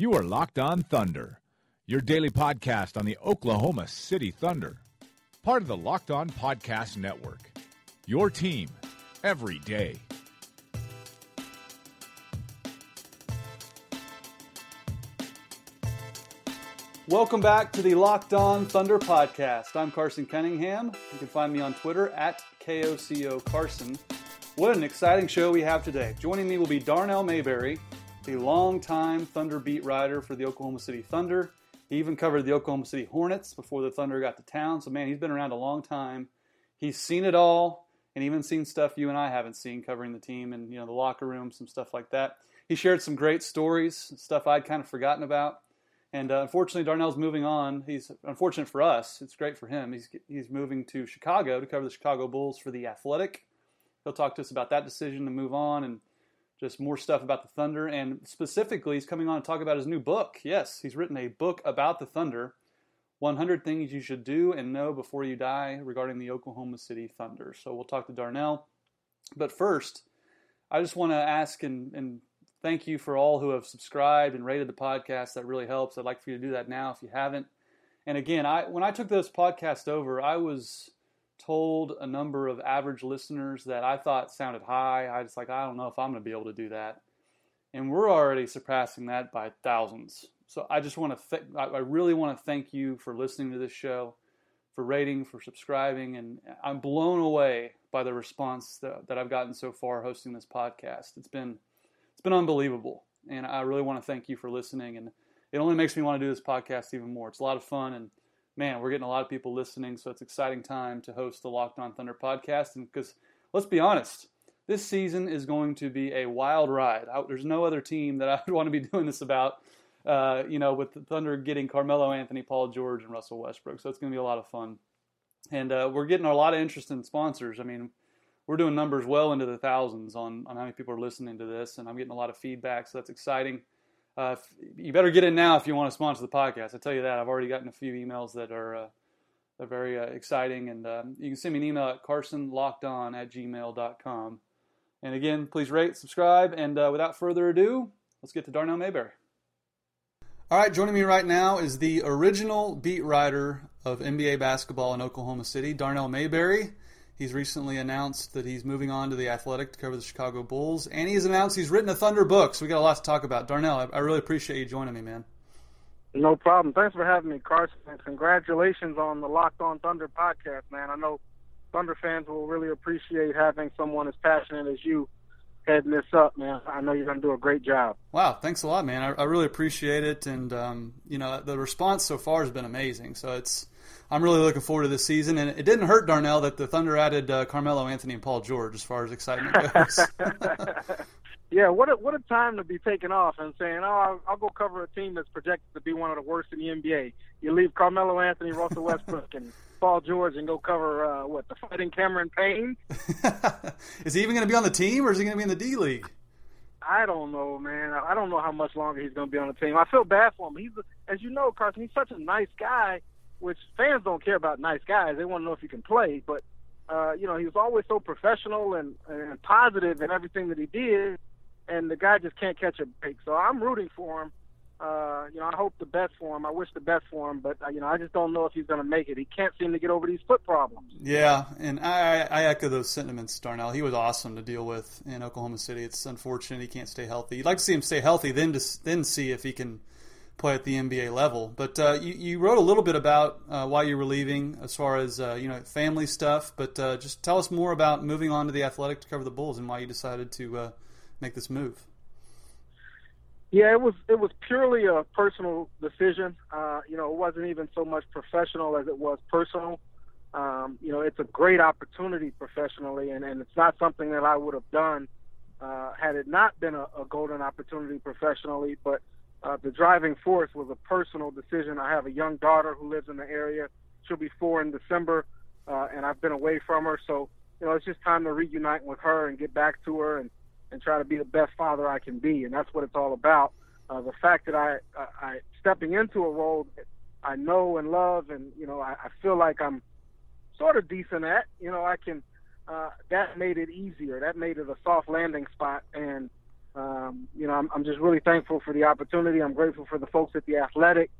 You are Locked On Thunder, your daily podcast on the Oklahoma City Thunder, part of the Locked On Podcast Network. Your team every day. Welcome back to the Locked On Thunder podcast. I'm Carson Cunningham. You can find me on Twitter at KOCO Carson. What an exciting show we have today. Joining me will be Darnell Mayberry, the longtime Thunder beat writer for the Oklahoma City Thunder. He even covered the Oklahoma City Hornets before the Thunder got to town. So, man, he's been around a long time. He's seen it all and even seen stuff you and I haven't seen covering the team and, you know, the locker room, some stuff like that. He shared some great stories, stuff I'd kind of forgotten about. And uh, unfortunately, Darnell's moving on. He's unfortunate for us. It's great for him. He's he's moving to Chicago to cover the Chicago Bulls for the Athletic. He'll talk to us about that decision to move on and just more stuff about the Thunder. And specifically, he's coming on to talk about his new book. Yes, he's written a book about the Thunder 100 Things You Should Do and Know Before You Die regarding the Oklahoma City Thunder. So we'll talk to Darnell. But first, I just want to ask and, and thank you for all who have subscribed and rated the podcast. That really helps. I'd like for you to do that now if you haven't. And again, I when I took this podcast over, I was told a number of average listeners that I thought sounded high. I was like, I don't know if I'm going to be able to do that. And we're already surpassing that by thousands. So I just want to, th- I really want to thank you for listening to this show, for rating, for subscribing, and I'm blown away by the response that, that I've gotten so far hosting this podcast. It's been, it's been unbelievable, and I really want to thank you for listening. And it only makes me want to do this podcast even more. It's a lot of fun, and man, we're getting a lot of people listening, so it's exciting time to host the Locked On Thunder podcast. And because let's be honest, this season is going to be a wild ride. I, there's no other team that I would want to be doing this about. Uh, you know, with the Thunder getting Carmelo Anthony, Paul George, and Russell Westbrook, so it's going to be a lot of fun. And uh, we're getting a lot of interest in sponsors. I mean, we're doing numbers well into the thousands on, on how many people are listening to this, and I'm getting a lot of feedback, so that's exciting. Uh, you better get in now if you want to sponsor the podcast. I tell you that I've already gotten a few emails that are uh, are very uh, exciting, and um, you can send me an email at carsonlockedon at gmail.com. And again, please rate, subscribe, and uh, without further ado, let's get to Darnell Mayberry. All right, joining me right now is the original beat writer of NBA basketball in Oklahoma City, Darnell Mayberry. He's recently announced that he's moving on to the Athletic to cover the Chicago Bulls, and he's announced he's written a Thunder book. So we got a lot to talk about. Darnell, I, I really appreciate you joining me, man. No problem. Thanks for having me, Carson, and congratulations on the Locked On Thunder podcast, man. I know Thunder fans will really appreciate having someone as passionate as you heading this up, man. I know you're going to do a great job. Wow, thanks a lot, man. I, I really appreciate it, and um, you know the response so far has been amazing. So it's I'm really looking forward to this season, and it didn't hurt Darnell that the Thunder added uh, Carmelo Anthony and Paul George as far as excitement goes. yeah, what a what a time to be taking off and saying, "Oh, I'll, I'll, go cover a team that's projected to be one of the worst in the NBA." You leave Carmelo Anthony, Russell Westbrook, and Paul George, and go cover uh, what the Fighting Cameron Payne. is he even going to be on the team, or is he going to be in the D League? I don't know, man. I don't know how much longer he's going to be on the team. I feel bad for him. He's, as you know, Carson. He's such a nice guy which fans don't care about nice guys. They want to know if you can play. But uh, you know, he was always so professional and, and positive in everything that he did, and the guy just can't catch a break. So I'm rooting for him. Uh, you know, I hope the best for him. I wish the best for him, but uh, you know, I just don't know if he's going to make it. He can't seem to get over these foot problems. Yeah, and I, I echo those sentiments, Darnell. He was awesome to deal with in Oklahoma City. It's unfortunate he can't stay healthy. You'd like to see him stay healthy, then to, then see if he can play at the NBA level. But uh, you, you, wrote a little bit about uh, why you were leaving, as far as uh, you know, family stuff. But uh, just tell us more about moving on to the Athletic to cover the Bulls and why you decided to uh, make this move. Yeah, it was it was purely a personal decision. Uh, you know, it wasn't even so much professional as it was personal. Um, you know, it's a great opportunity professionally, and, and it's not something that I would have done had it not been a, a golden opportunity professionally. But uh, the driving force was a personal decision. I have a young daughter who lives in the area. She'll be four in December, uh, and I've been away from her. So, you know, it's just time to reunite with her and get back to her and, and try to be the best father I can be. And that's what it's all about. Uh, the fact that I, I, I stepping into a role that I know and love, and you know, I, I feel like I'm sort of decent at. You know, I can. Uh, that made it easier. That made it a soft landing spot, and um, you know, I'm, I'm just really thankful for the opportunity. I'm grateful for the folks at the Athletic,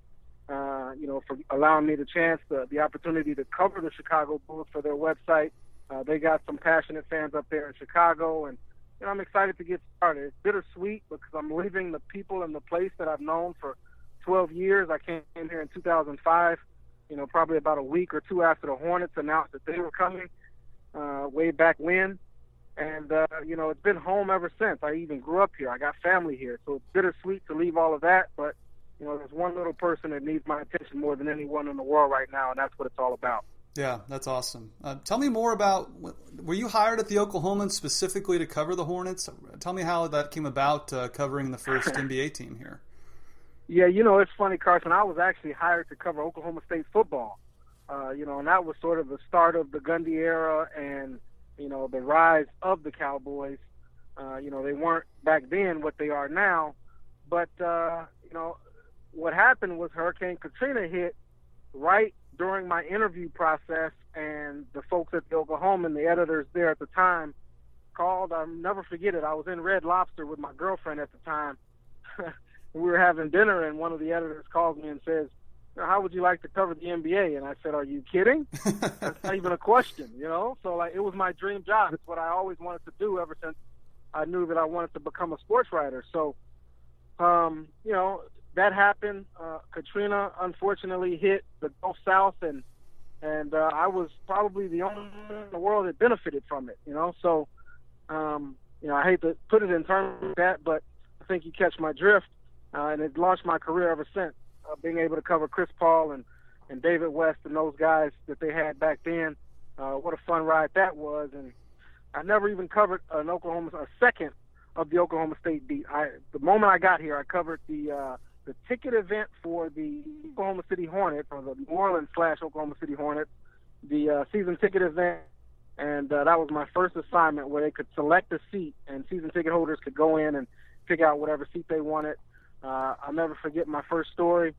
uh, you know, for allowing me the chance, the, the opportunity to cover the Chicago Bulls for their website. Uh, they got some passionate fans up there in Chicago, and you know, I'm excited to get started. It's bittersweet because I'm leaving the people and the place that I've known for 12 years. I came here in 2005, you know, probably about a week or two after the Hornets announced that they were coming, uh, way back when. And, uh, you know, it's been home ever since. I even grew up here. I got family here. So it's bittersweet to leave all of that. But, you know, there's one little person that needs my attention more than anyone in the world right now, and that's what it's all about. Yeah, that's awesome. Uh, tell me more about were you hired at the Oklahomans specifically to cover the Hornets? Tell me how that came about uh, covering the first NBA team here. Yeah, you know, it's funny, Carson. I was actually hired to cover Oklahoma State football. Uh, you know, and that was sort of the start of the Gundy era and, you know, the rise of the Cowboys. Uh, you know, they weren't back then what they are now. But, uh, you know, what happened was Hurricane Katrina hit right during my interview process, and the folks at the Oklahoman and the editors there at the time called. I'll never forget it. I was in Red Lobster with my girlfriend at the time. we were having dinner, and one of the editors calls me and says, "How would you like to cover the NBA?" And I said, "Are you kidding? That's not even a question, you know." So like, it was my dream job. It's what I always wanted to do ever since I knew that I wanted to become a sports writer. So, um, you know, that happened. Uh, Katrina unfortunately hit the Gulf South, and and uh, I was probably the only in the world that benefited from it. You know, so um, you know, I hate to put it in terms of that, but I think you catch my drift uh, and it launched my career ever since. Uh, being able to cover Chris Paul and and David West and those guys that they had back then, uh, what a fun ride that was. And I never even covered an Oklahoma a second of the Oklahoma State beat. I the moment I got here, I covered the uh, the ticket event for the Oklahoma City Hornets or the New Orleans slash Oklahoma City Hornets, the uh, season ticket event. And uh, that was my first assignment where they could select a seat and season ticket holders could go in and pick out whatever seat they wanted. Uh, I'll never forget my first story.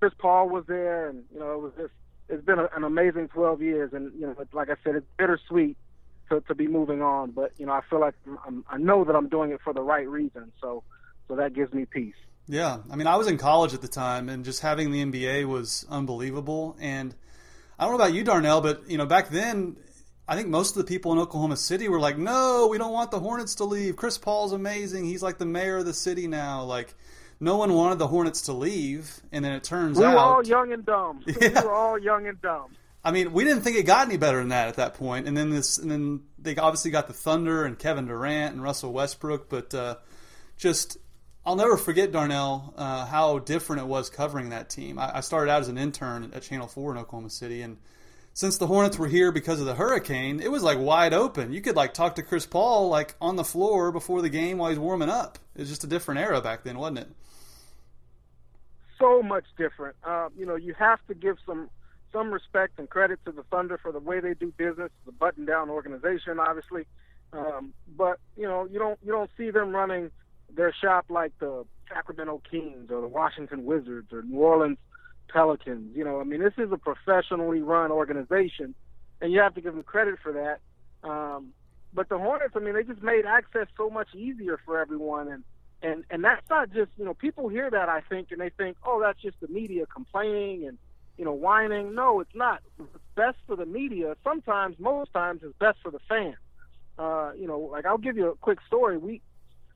Chris Paul was there, and you know it was just it's been a, an amazing 12 years, and you know like I said, it's bittersweet to to be moving on, but you know I feel like I'm, I know that I'm doing it for the right reason, so so that gives me peace. Yeah, I mean I was in college at the time, and just having the NBA was unbelievable, and I don't know about you, Darnell, but you know back then I think most of the people in Oklahoma City were like, "No, we don't want the Hornets to leave. Chris Paul's amazing. He's like the mayor of the city now." Like, no one wanted the Hornets to leave, and then it turns we out we were all young and dumb. Yeah. We were all young and dumb. I mean, we didn't think it got any better than that at that point, and then this, and then they obviously got the Thunder and Kevin Durant and Russell Westbrook, but uh, just I'll never forget Darnell uh, how different it was covering that team. I, I started out as an intern at Channel Four in Oklahoma City, and since the Hornets were here because of the hurricane, it was like wide open. You could like talk to Chris Paul like on the floor before the game while he's warming up. It was just a different era back then, wasn't it? So much different. Uh, you know, you have to give some some respect and credit to the Thunder for the way they do business. The button down organization, obviously, um, but you know, you don't you don't see them running their shop like the Sacramento Kings or the Washington Wizards or New Orleans Pelicans. You know, I mean, this is a professionally run organization, and you have to give them credit for that. Um, but the Hornets, I mean, they just made access so much easier for everyone, and and and that's not just you know people hear that I think and they think oh that's just the media complaining and you know whining. No, it's not. It's best for the media. Sometimes, most times, it's best for the fan. Uh, you know, like I'll give you a quick story. We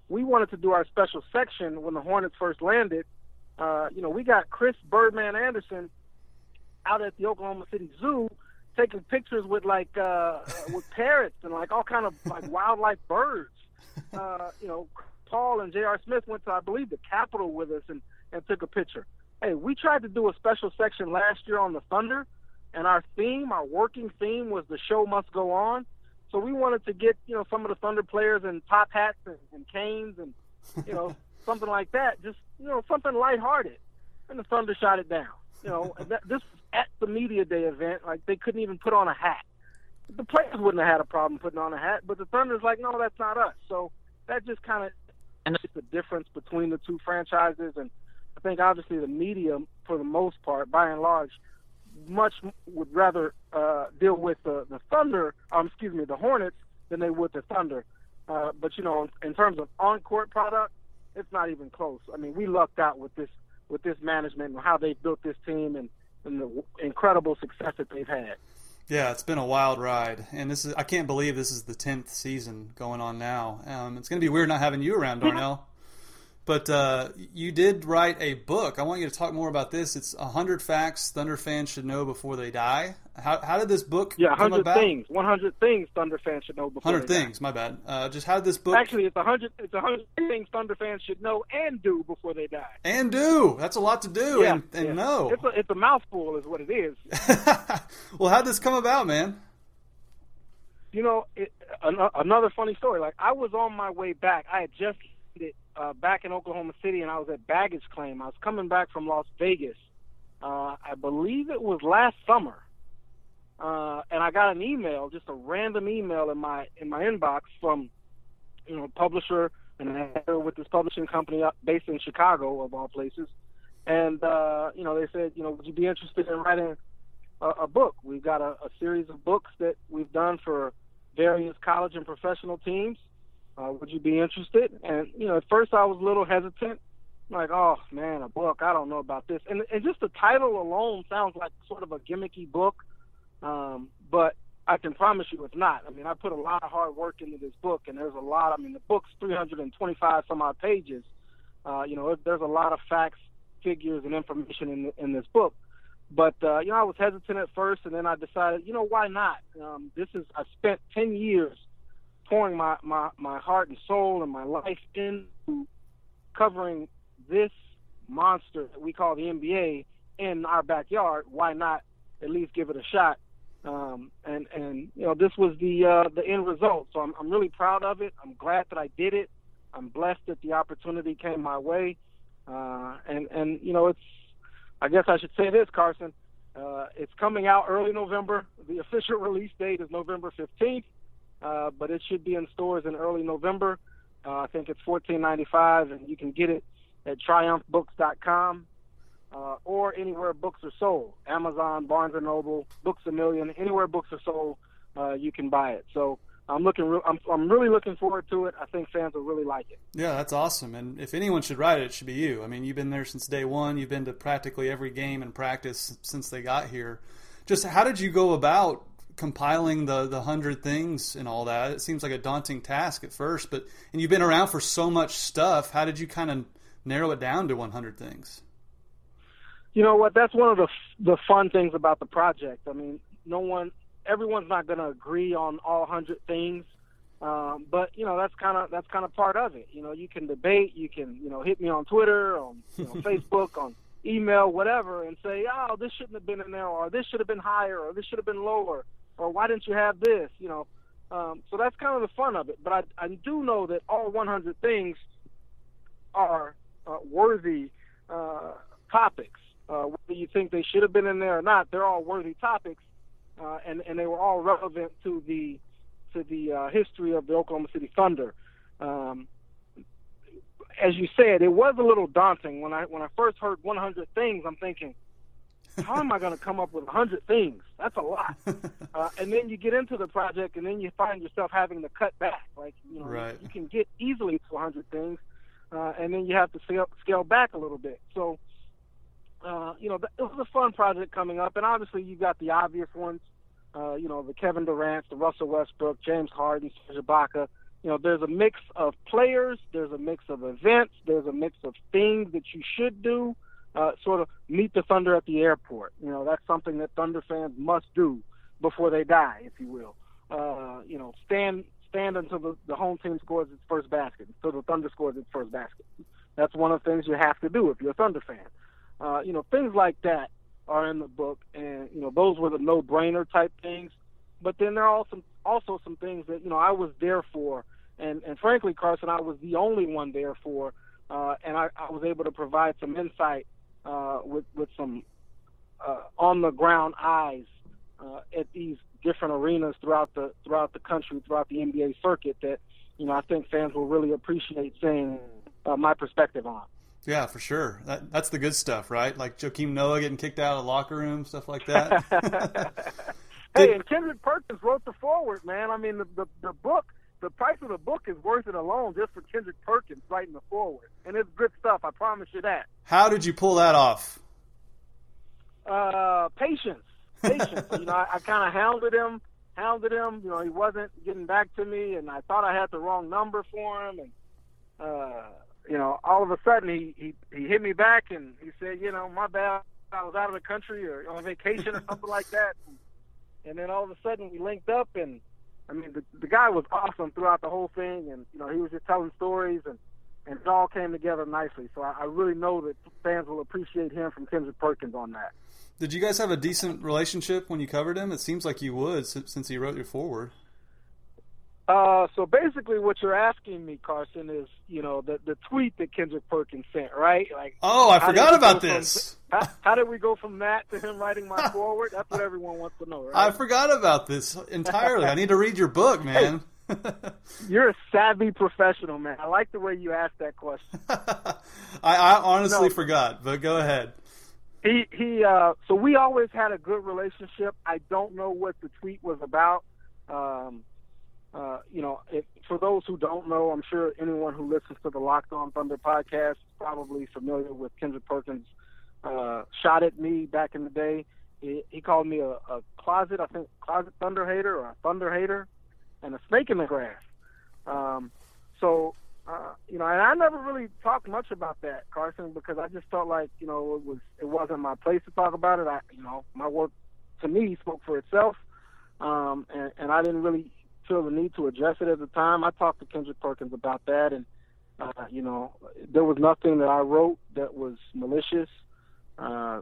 we wanted to do our special section when the Hornets first landed. Uh, you know, we got Chris Birdman Andersen out at the Oklahoma City Zoo taking pictures with like uh, with parrots and like all kind of like wildlife birds. Uh, you know, Paul and J.R. Smith went to, I believe, the Capitol with us and, and took a picture. Hey, we tried to do a special section last year on the Thunder, and our theme, our working theme, was the show must go on. So we wanted to get, you know, some of the Thunder players in top hats and, and canes and, you know, something like that, just you know, something lighthearted, and the Thunder shot it down. You know, that, this was at the media day event. Like they couldn't even put on a hat. The players wouldn't have had a problem putting on a hat, but the Thunder's like, no, that's not us. So that just kind of and it's the difference between the two franchises. And I think obviously the media, for the most part, by and large, much would rather uh, deal with the the Thunder, um, excuse me, the Hornets than they would the Thunder. Uh, but you know, in terms of on-court product, it's not even close. I mean, we lucked out with this with this management and how they built this team and, and the incredible success that they've had. Yeah, it's been a wild ride, and this is—I can't believe this is the tenth season going on now. Um, it's going to be weird not having you around, Darnell. But uh, you did write a book. I want you to talk more about this. It's 100 facts Thunder fans should know before they die. How, how did this book yeah, 100 things. 100 things Thunder fans should know before 100 things, die. my bad. Uh, just how did this book... Actually, it's 100, it's 100 things Thunder fans should know and do before they die. And do. That's a lot to do yeah, and, and yeah. know. It's a, it's a mouthful is what it is. well, how did this come about, man? You know, it, another funny story. Like, I was on my way back. I had just it uh, back in Oklahoma City, and I was at baggage claim. I was coming back from Las Vegas. Uh, I believe it was last summer, uh, and I got an email, just a random email in my in my inbox from you know a publisher and an editor with this publishing company based in Chicago, of all places. And uh, you know, they said, you know, would you be interested in writing a, a book? We've got a, a series of books that we've done for various college and professional teams uh, would you be interested? And you know, at first I was a little hesitant, like, oh man, a book. I don't know about this. And and just the title alone sounds like sort of a gimmicky book, um, but I can promise you it's not. I mean, I put a lot of hard work into this book, and there's a lot. I mean, the book's 325 some odd pages. Uh, you know, there's a lot of facts, figures, and information in in this book. But uh, you know, I was hesitant at first, and then I decided, you know, why not? Um, this is I spent 10 years pouring my, my, my heart and soul and my life into covering this monster that we call the NBA in our backyard, why not at least give it a shot? Um, and and you know this was the uh, the end result. So I'm I'm really proud of it. I'm glad that I did it. I'm blessed that the opportunity came my way. Uh, and and you know it's I guess I should say this, Carson. Uh, it's coming out early November. The official release date is November 15th. Uh, but it should be in stores in early November. Uh, I think it's fourteen ninety five, and you can get it at TriumphBooks.com uh, or anywhere books are sold. Amazon, Barnes and Noble, Books a Million, anywhere books are sold, uh, you can buy it. So I'm looking. Re- I'm, I'm really looking forward to it. I think fans will really like it. Yeah, that's awesome. And if anyone should write it, it should be you. I mean, you've been there since day one. You've been to practically every game and practice since they got here. Just how did you go about compiling the the hundred things and all that. It seems like a daunting task at first, but and you've been around for so much stuff. How did you kind of narrow it down to 100 things? You know what? That's one of the the fun things about the project. I mean, no one, everyone's not going to agree on all 100 things, um, but you know that's kind of that's kind of part of it. You know, you can debate, you can you know hit me on Twitter, on you know, Facebook, on email, whatever, and say, oh, this shouldn't have been in there, or this should have been higher, or this should have been lower or why didn't you have this? You know, um, so that's kind of the fun of it. But I, I do know that all 100 things are uh, worthy uh, topics. Uh, whether you think they should have been in there or not, they're all worthy topics, uh, and and they were all relevant to the to the uh, history of the Oklahoma City Thunder. Um, as you said, it was a little daunting when I when I first heard 100 things. I'm thinking, how am I going to come up with a hundred things? That's a lot. Uh, and then you get into the project, and then you find yourself having to cut back. Like you know, right. you can get easily to a hundred things, uh, and then you have to scale, scale back a little bit. So, uh, you know, it was a fun project coming up, and obviously you got the obvious ones. Uh, you know, the Kevin Durant, the Russell Westbrook, James Harden, Serge Ibaka. You know, there's a mix of players, there's a mix of events, there's a mix of things that you should do uh, sort of meet the Thunder at the airport. You know, that's something that Thunder fans must do before they die, if you will. Uh, you know, stand stand until the, the home team scores its first basket, until the Thunder scores its first basket. That's one of the things you have to do if you're a Thunder fan. Uh, you know, things like that are in the book, and you know, those were the no-brainer type things. But then there are also also some things that you know I was there for, and and frankly, Carson, I was the only one there for uh, and I, I was able to provide some insight uh, with with some uh, on the ground eyes uh, at these different arenas throughout the throughout the country, throughout the NBA circuit. That you know, I think fans will really appreciate seeing uh, my perspective on. Yeah, for sure. That, that's the good stuff, right? Like Joakim Noah getting kicked out of the locker room, stuff like that. hey, and Kendrick Perkins wrote the foreword, man. I mean, the, the the book, the price of the book is worth it alone just for Kendrick Perkins writing the foreword, and it's good stuff. I promise you that. How did you pull that off? Uh, patience, patience. you know, I, I kind of hounded him, hounded him. You know, he wasn't getting back to me, and I thought I had the wrong number for him, and. uh you know, all of a sudden he, he he hit me back and he said, you know, my bad, I was out of the country or on vacation or something like that. And then all of a sudden we linked up and I mean the the guy was awesome throughout the whole thing and you know he was just telling stories and and it all came together nicely. So I, I really know that fans will appreciate him from Kendrick Perkins on that. Did you guys have a decent relationship when you covered him? It seems like you would since, since he wrote your foreword. Uh, so basically, what you're asking me, Carson, is you know the the tweet that Kendrick Perkins sent, right? Like, oh, I forgot about this. From, how, how, did we go from that to him writing my foreword? That's what everyone wants to know, right? I forgot about this entirely. I need to read your book, man. Hey, you're a savvy professional, man. I like the way you asked that question. I, I, honestly no, forgot, but go ahead. He he. Uh, so we always had a good relationship. I don't know what the tweet was about. Um, uh, you know, for those who don't know, I'm sure anyone who listens to the Locked On Thunder podcast is probably familiar with Kendrick Perkins' uh, shot at me back in the day. He, he called me a, a closet, I think, closet thunder hater or a thunder hater, and a snake in the grass. Um, so, uh, you know, and I never really talked much about that, Carson, because I just felt like, you know, it was it wasn't my place to talk about it. I, you know, my work to me spoke for itself, um, and, and I didn't really feel the need to address it at the time. I talked to Kendrick Perkins about that, and uh, you know, there was nothing that I wrote that was malicious uh,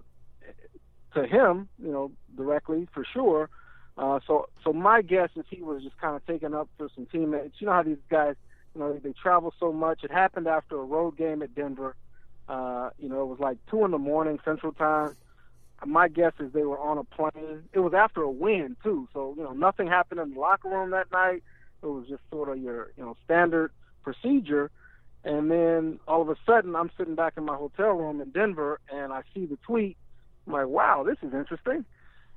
to him, you know, directly for sure. Uh, so, so my guess is he was just kind of taking up for some teammates. You know how these guys, you know, they travel so much. It happened after a road game at Denver. Uh, you know, it was like two in the morning Central Time my guess is they were on a plane. It was after a win too, so you know nothing happened in the locker room that night. It was just sort of your you know standard procedure. And then all of a sudden, I'm sitting back in my hotel room in Denver, and I see the tweet. I'm like, wow, this is interesting.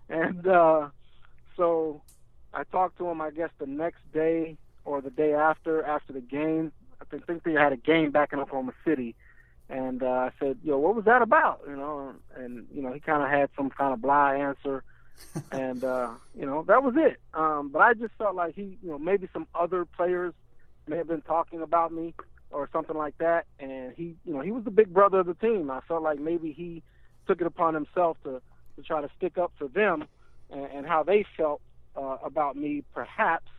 And uh, so I talked to him, I guess, the next day or the day after, after the game. I think they had a game back in Oklahoma City and uh, I said, "Yo, what was that about?" You know, and you know, he kind of had some kind of blah answer, and uh, you know, that was it. Um, but I just felt like he, you know, maybe some other players may have been talking about me or something like that, and he, you know, he was the big brother of the team. I felt like maybe he took it upon himself to to try to stick up for them and, and how they felt uh, about me, perhaps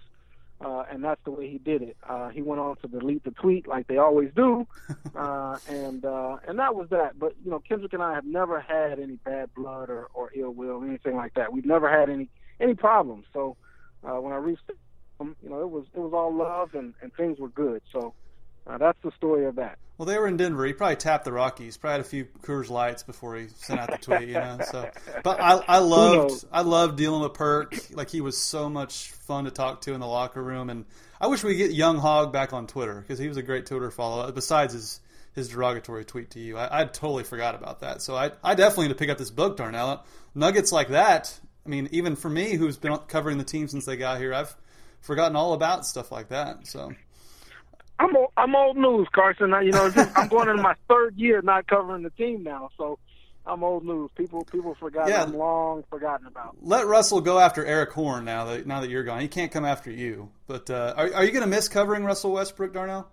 uh, and that's the way he did it. Uh, he went on to delete the tweet like they always do, uh, and uh, and that was that. But you know, Kendrick and I have never had any bad blood or, or ill will, or anything like that. We've never had any any problems. So uh, when I reached him, you know, it was it was all love and, and things were good. So uh, that's the story of that. Well, they were in Denver. He probably tapped the Rockies. Probably had a few Coors Lights before he sent out the tweet. You know, so. But I, I loved, I loved dealing with Perk. Like he was so much fun to talk to in the locker room, and I wish we get Young Hog back on Twitter because he was a great Twitter follow. Besides his his derogatory tweet to you, I, I totally forgot about that. So I, I definitely need to pick up this book, Darnell. Nuggets like that. I mean, even for me, who's been covering the team since they got here, I've forgotten all about stuff like that. So I'm old, I'm old news, Carson. You know, I'm going into my third year not covering the team now, so I'm old news. People people forgot. Yeah. I'm long forgotten about. Let Russell go after Erik Horne now that now that you're gone. He can't come after you. But uh, are are you going to miss covering Russell Westbrook, Darnell?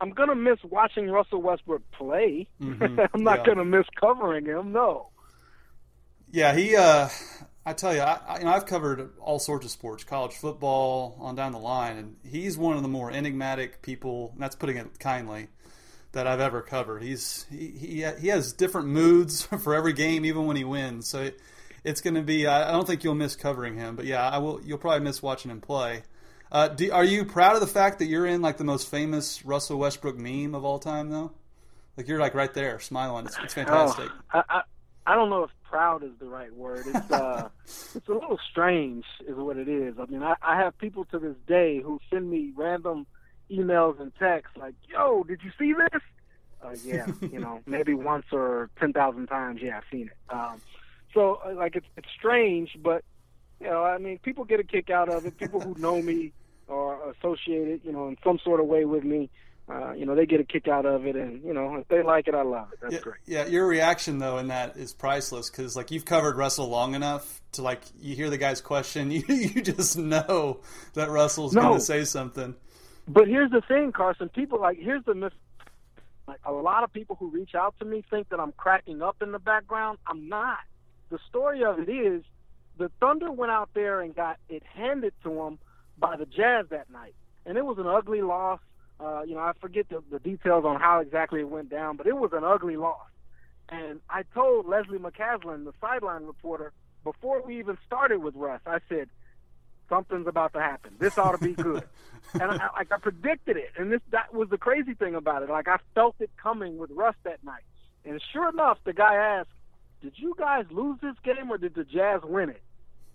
I'm going to miss watching Russell Westbrook play. Mm-hmm. I'm not yeah. going to miss covering him. No. Yeah, he. Uh, I tell you, I, you know, I've covered all sorts of sports, college football, on down the line, and he's one of the more enigmatic people. And that's putting it kindly that I've ever covered. He's he he, he has different moods for every game, even when he wins. So it, it's going to be. I don't think you'll miss covering him, but yeah, I will. You'll probably miss watching him play. Uh, do, are you proud of the fact that you're in like the most famous Russell Westbrook meme of all time, though? Like you're like right there, smiling. It's, it's fantastic. Oh, I, I don't know if proud is the right word. It's uh, it's a little strange, is what it is. I mean, I, I have people to this day who send me random emails and texts like, "Yo, did you see this?" Uh, yeah, you know, maybe once or ten thousand times. Yeah, I've seen it. Um, so uh, like it's it's strange, but you know, I mean, people get a kick out of it. People who know me or associated, you know, in some sort of way with me, uh, you know, they get a kick out of it, and you know, if they like it, I love it. That's yeah, great. Yeah, your reaction though in that is priceless because like you've covered Russell long enough to like you hear the guy's question, you you just know that Russell's no. going to say something. But here's the thing, Carson. People like here's the myth. Like a lot of people who reach out to me think that I'm cracking up in the background. I'm not. The story of it is the Thunder went out there and got it handed to them by the Jazz that night, and it was an ugly loss. Uh, you know, I forget the, the details on how exactly it went down, but it was an ugly loss. And I told Lesley McCaslin, the sideline reporter, before we even started with Russ, I said, something's about to happen. This ought to be good. and I, like I predicted it, and this that was the crazy thing about it. Like I felt it coming with Russ that night. And sure enough, the guy asked, "Did you guys lose this game, or did the Jazz win it?"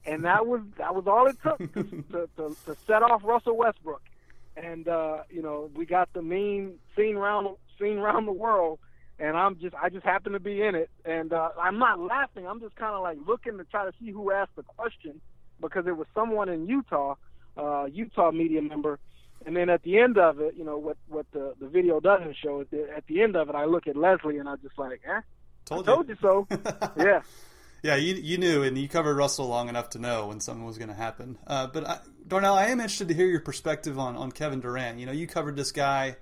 And that was that was all it took to, to, to, to set off Russell Westbrook and uh, you know we got the meme seen around seen around the world, and I'm just I just happen to be in it, and uh, I'm not laughing. I'm just kind of like looking to try to see who asked the question because it was someone in Utah, uh, Utah media member, and then at the end of it, you know what what the the video doesn't show at the, at the end of it, I look at Lesley and I just like, eh, told I told you so, yeah. Yeah, you you knew, and you covered Russell long enough to know when something was going to happen. Uh, but I, Darnell, I am interested to hear your perspective on on Kevin Durant. You know, you covered this guy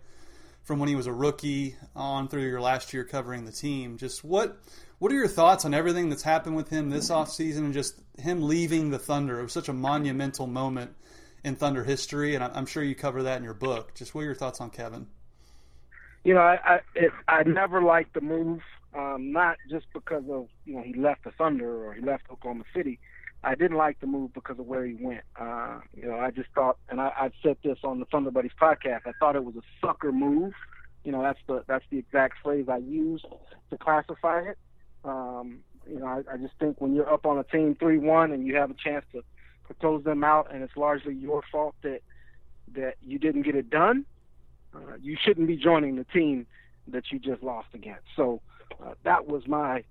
from when he was a rookie on through your last year covering the team. Just what what are your thoughts on everything that's happened with him this offseason and just him leaving the Thunder? It was such a monumental moment in Thunder history, and I'm sure you cover that in your book. Just what are your thoughts on Kevin? You know, I I, it, I never liked the move um, not just because of you know he left the Thunder or he left Oklahoma City. I didn't like the move because of where he went. Uh, you know, I just thought, and I, I've said this on the Thunder Buddies podcast. I thought it was a sucker move. You know, that's the that's the exact phrase I used to classify it. Um, you know, I, I just think when you're up on a team three-one and you have a chance to, to close them out, and it's largely your fault that that you didn't get it done, uh, you shouldn't be joining the team that you just lost against. So uh, that was my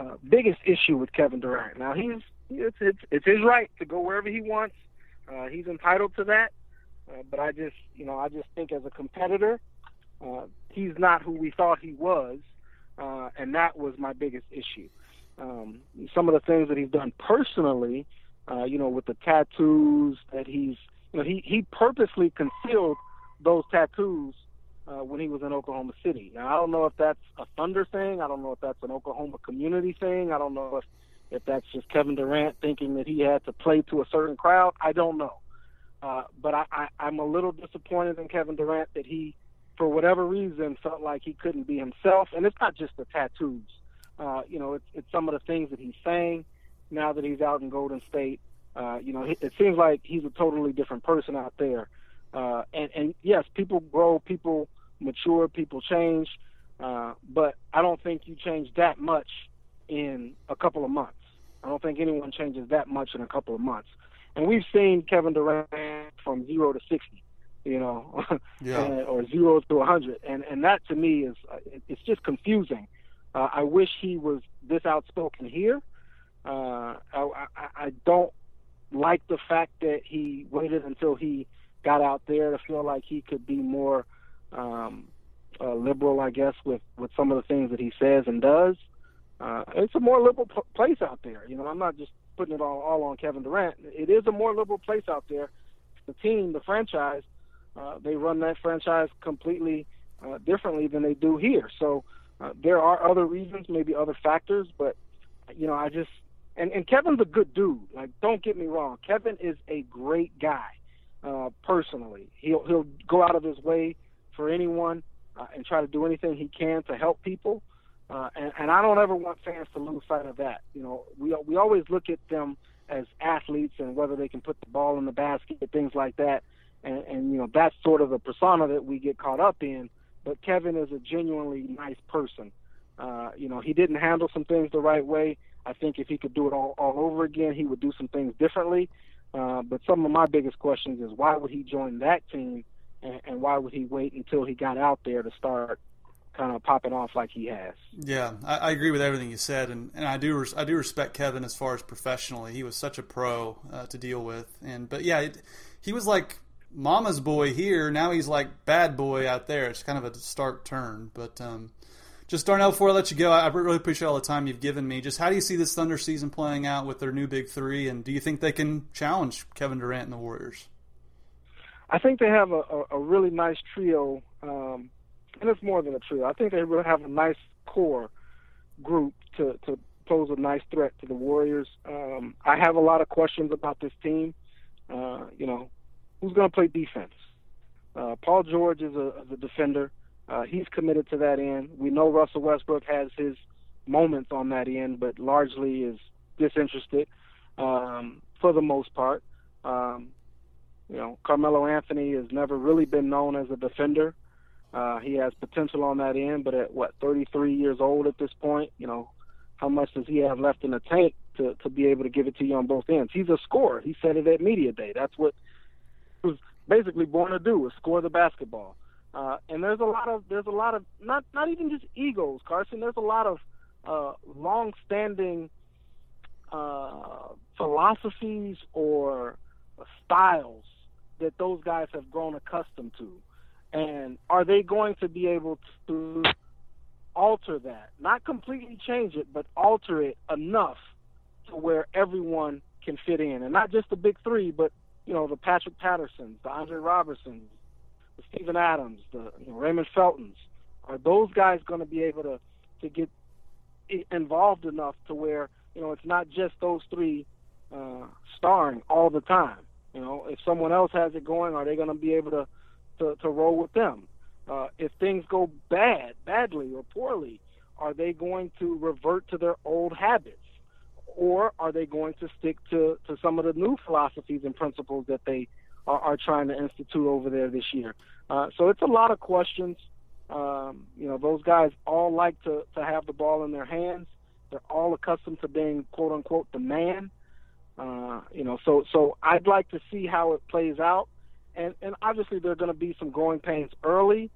uh, biggest issue with Kevin Durant. Now he's it's it's, it's his right to go wherever he wants. Uh, he's entitled to that. Uh, but I just you know I just think as a competitor, uh, he's not who we thought he was, uh, and that was my biggest issue. Um, some of the things that he's done personally, uh, you know, with the tattoos that he's, you know, he he purposely concealed those tattoos uh, when he was in Oklahoma City. Now I don't know if that's a Thunder thing. I don't know if that's an Oklahoma community thing. I don't know if if that's just Kevin Durant thinking that he had to play to a certain crowd. I don't know. Uh, but I, I, I'm a little disappointed in Kevin Durant that he, for whatever reason, felt like he couldn't be himself. And it's not just the tattoos. Uh, you know, it's, it's some of the things that he's saying now that he's out in Golden State. Uh, you know, it, it seems like he's a totally different person out there. Uh, and, and yes, people grow, people mature, people change, uh, but I don't think you change that much in a couple of months. I don't think anyone changes that much in a couple of months. And we've seen Kevin Durant from zero to sixty, you know, yeah. or zero to a hundred, and and that to me is it's just confusing. Uh, I wish he was this outspoken here. Uh, I, I, I don't like the fact that he waited until he got out there to feel like he could be more um, uh, liberal, I guess, with with some of the things that he says and does. Uh, it's a more liberal p- place out there. You know, I'm not just putting it all, all on Kevin Durant. It is a more liberal place out there. The team, the franchise, uh, they run that franchise completely uh, differently than they do here. So uh, there are other reasons, maybe other factors, but you know, I just and and Kevin's a good dude. Like, don't get me wrong, Kevin is a great guy. Uh, personally, he'll he'll go out of his way for anyone uh, and try to do anything he can to help people. Uh, and, and I don't ever want fans to lose sight of that. You know, we we always look at them as athletes and whether they can put the ball in the basket, things like that. and, and you know that's sort of the persona that we get caught up in. But Kevin is a genuinely nice person. Uh, you know, he didn't handle some things the right way. I think if he could do it all, all over again, he would do some things differently. Uh, but some of my biggest questions is why would he join that team, and, and why would he wait until he got out there to start kind of popping off like he has? Yeah, I, I agree with everything you said, and, and I do I do respect Kevin as far as professionally. He was such a pro uh, to deal with, and but yeah, it, he was like mama's boy here. Now he's like bad boy out there. It's kind of a stark turn, but. Um, just Darnell, before I let you go, I really appreciate all the time you've given me. Just how do you see this Thunder season playing out with their new big three, and do you think they can challenge Kevin Durant and the Warriors? I think they have a, a, a really nice trio, um, and it's more than a trio. I think they really have a nice core group to, to pose a nice threat to the Warriors. Um, I have a lot of questions about this team. Uh, you know, who's going to play defense? Uh, Paul George is a, a defender. Uh, he's committed to that end. We know Russell Westbrook has his moments on that end, but largely is disinterested um, for the most part. Um, you know, Carmelo Anthony has never really been known as a defender. Uh, he has potential on that end, but at what 33 years old at this point, you know, how much does he have left in the tank to to be able to give it to you on both ends? He's a scorer. He said it at media day. That's what he was basically born to do: was score the basketball. Uh, and there's a lot of there's a lot of not not even just egos, Carson. There's a lot of uh, long-standing uh, philosophies or styles that those guys have grown accustomed to. And are they going to be able to alter that? Not completely change it, but alter it enough to where everyone can fit in, and not just the big three, but you know the Patrick Pattersons, the Andre Robersons, the Steven Adams, the you know, Raymond Feltons, are those guys going to be able to to get involved enough to where you know it's not just those three uh, starring all the time. You know, if someone else has it going, are they going to be able to to, to roll with them? Uh, if things go bad, badly or poorly, are they going to revert to their old habits? Or are they going to stick to, to some of the new philosophies and principles that they are, are trying to institute over there this year. Uh, so it's a lot of questions. Um, you know, those guys all like to, to have the ball in their hands. They're all accustomed to being quote unquote the man. Uh, you know, so so I'd like to see how it plays out, and and obviously there are going to be some growing pains early,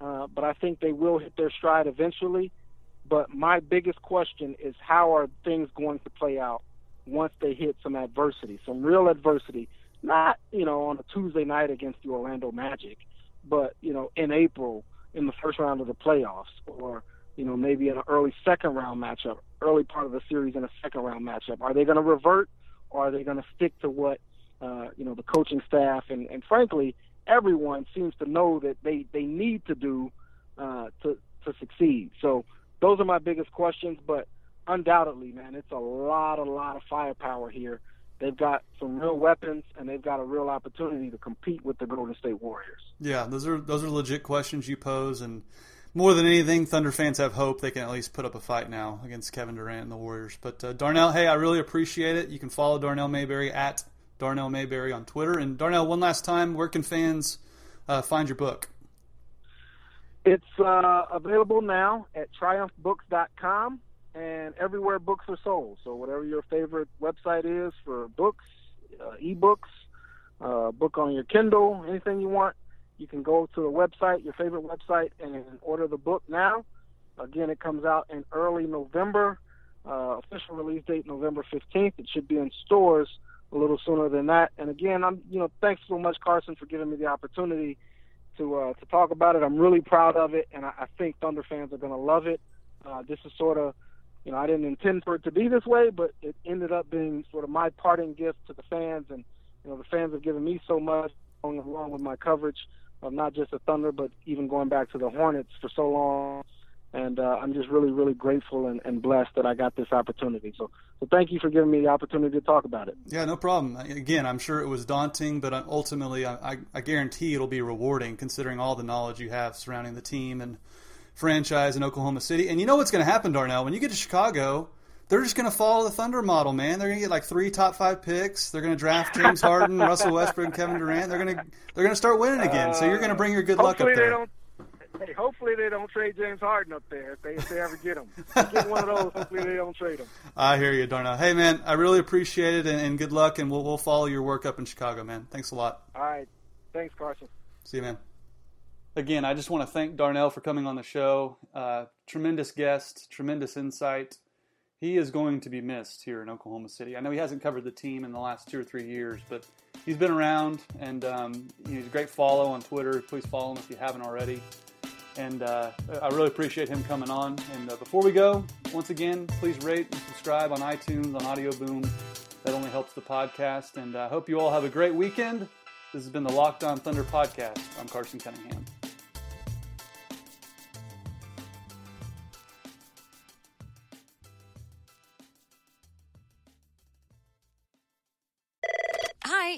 uh, but I think they will hit their stride eventually. But my biggest question is how are things going to play out once they hit some adversity, some real adversity, not you know on a Tuesday night against the Orlando Magic, but you know in April in the first round of the playoffs, or you know maybe in an early second round matchup, early part of the series in a second round matchup. Are they going to revert, are they going to stick to what uh, you know the coaching staff and, and frankly everyone seems to know that they they need to do uh, to to succeed. So those are my biggest questions, but undoubtedly, man, it's a lot, a lot of firepower here they've got some real weapons and they've got a real opportunity to compete with the Golden State Warriors. Yeah, those are those are legit questions you pose, and more than anything, Thunder fans have hope they can at least put up a fight now against Kevin Durant and the Warriors. But uh, Darnell, hey, I really appreciate it. You can follow Darnell Mayberry at Darnell Mayberry on Twitter. And Darnell, one last time, where can fans uh, find your book? It's uh, available now at triumphbooks.com and everywhere books are sold. So whatever your favorite website is for books, uh, ebooks, uh, book on your Kindle, anything you want, you can go to the website, your favorite website, and order the book now. Again, it comes out in early November. Uh, official release date November 15th. It should be in stores a little sooner than that. And again, I'm you know thanks so much Carson for giving me the opportunity to uh, to talk about it. I'm really proud of it, and I, I think Thunder fans are going to love it. Uh, this is sort of you know, I didn't intend for it to be this way, but it ended up being sort of my parting gift to the fans. And, you know, the fans have given me so much going along with my coverage of not just the Thunder, but even going back to the Hornets for so long. And uh, I'm just really, really grateful and, and blessed that I got this opportunity. So, so thank you for giving me the opportunity to talk about it. Yeah, no problem. Again, I'm sure it was daunting, but ultimately, I, I guarantee it'll be rewarding considering all the knowledge you have surrounding the team and – franchise in Oklahoma City. And you know what's going to happen, Darnell? When you get to Chicago, they're just going to follow the Thunder model, man. They're going to get like three top five picks. They're going to draft James Harden, Russell Westbrook, and Kevin Durant. They're going to they're going to start winning again. So you're going to bring your good luck up Hopefully they there. don't. Hey, hopefully they don't trade James Harden up there if they if they ever get him. Get one of those. Hopefully they don't trade him. I hear you, Darnell. Hey, man, I really appreciate it, and, and good luck, and we'll we'll follow your work up in Chicago, man. Thanks a lot. All right, thanks, Carson. See you, man. Again, I just want to thank Darnell for coming on the show. Uh, tremendous guest, tremendous insight. He is going to be missed here in Oklahoma City. I know he hasn't covered the team in the last two or three years, but he's been around, and um, he's a great follow on Twitter. Please follow him if you haven't already. And uh, I really appreciate him coming on. And uh, before we go, once again, please rate and subscribe on iTunes, on Audioboom. That only helps the podcast. And I hope you all have a great weekend. This has been the Locked On Thunder podcast. I'm Carson Cunningham.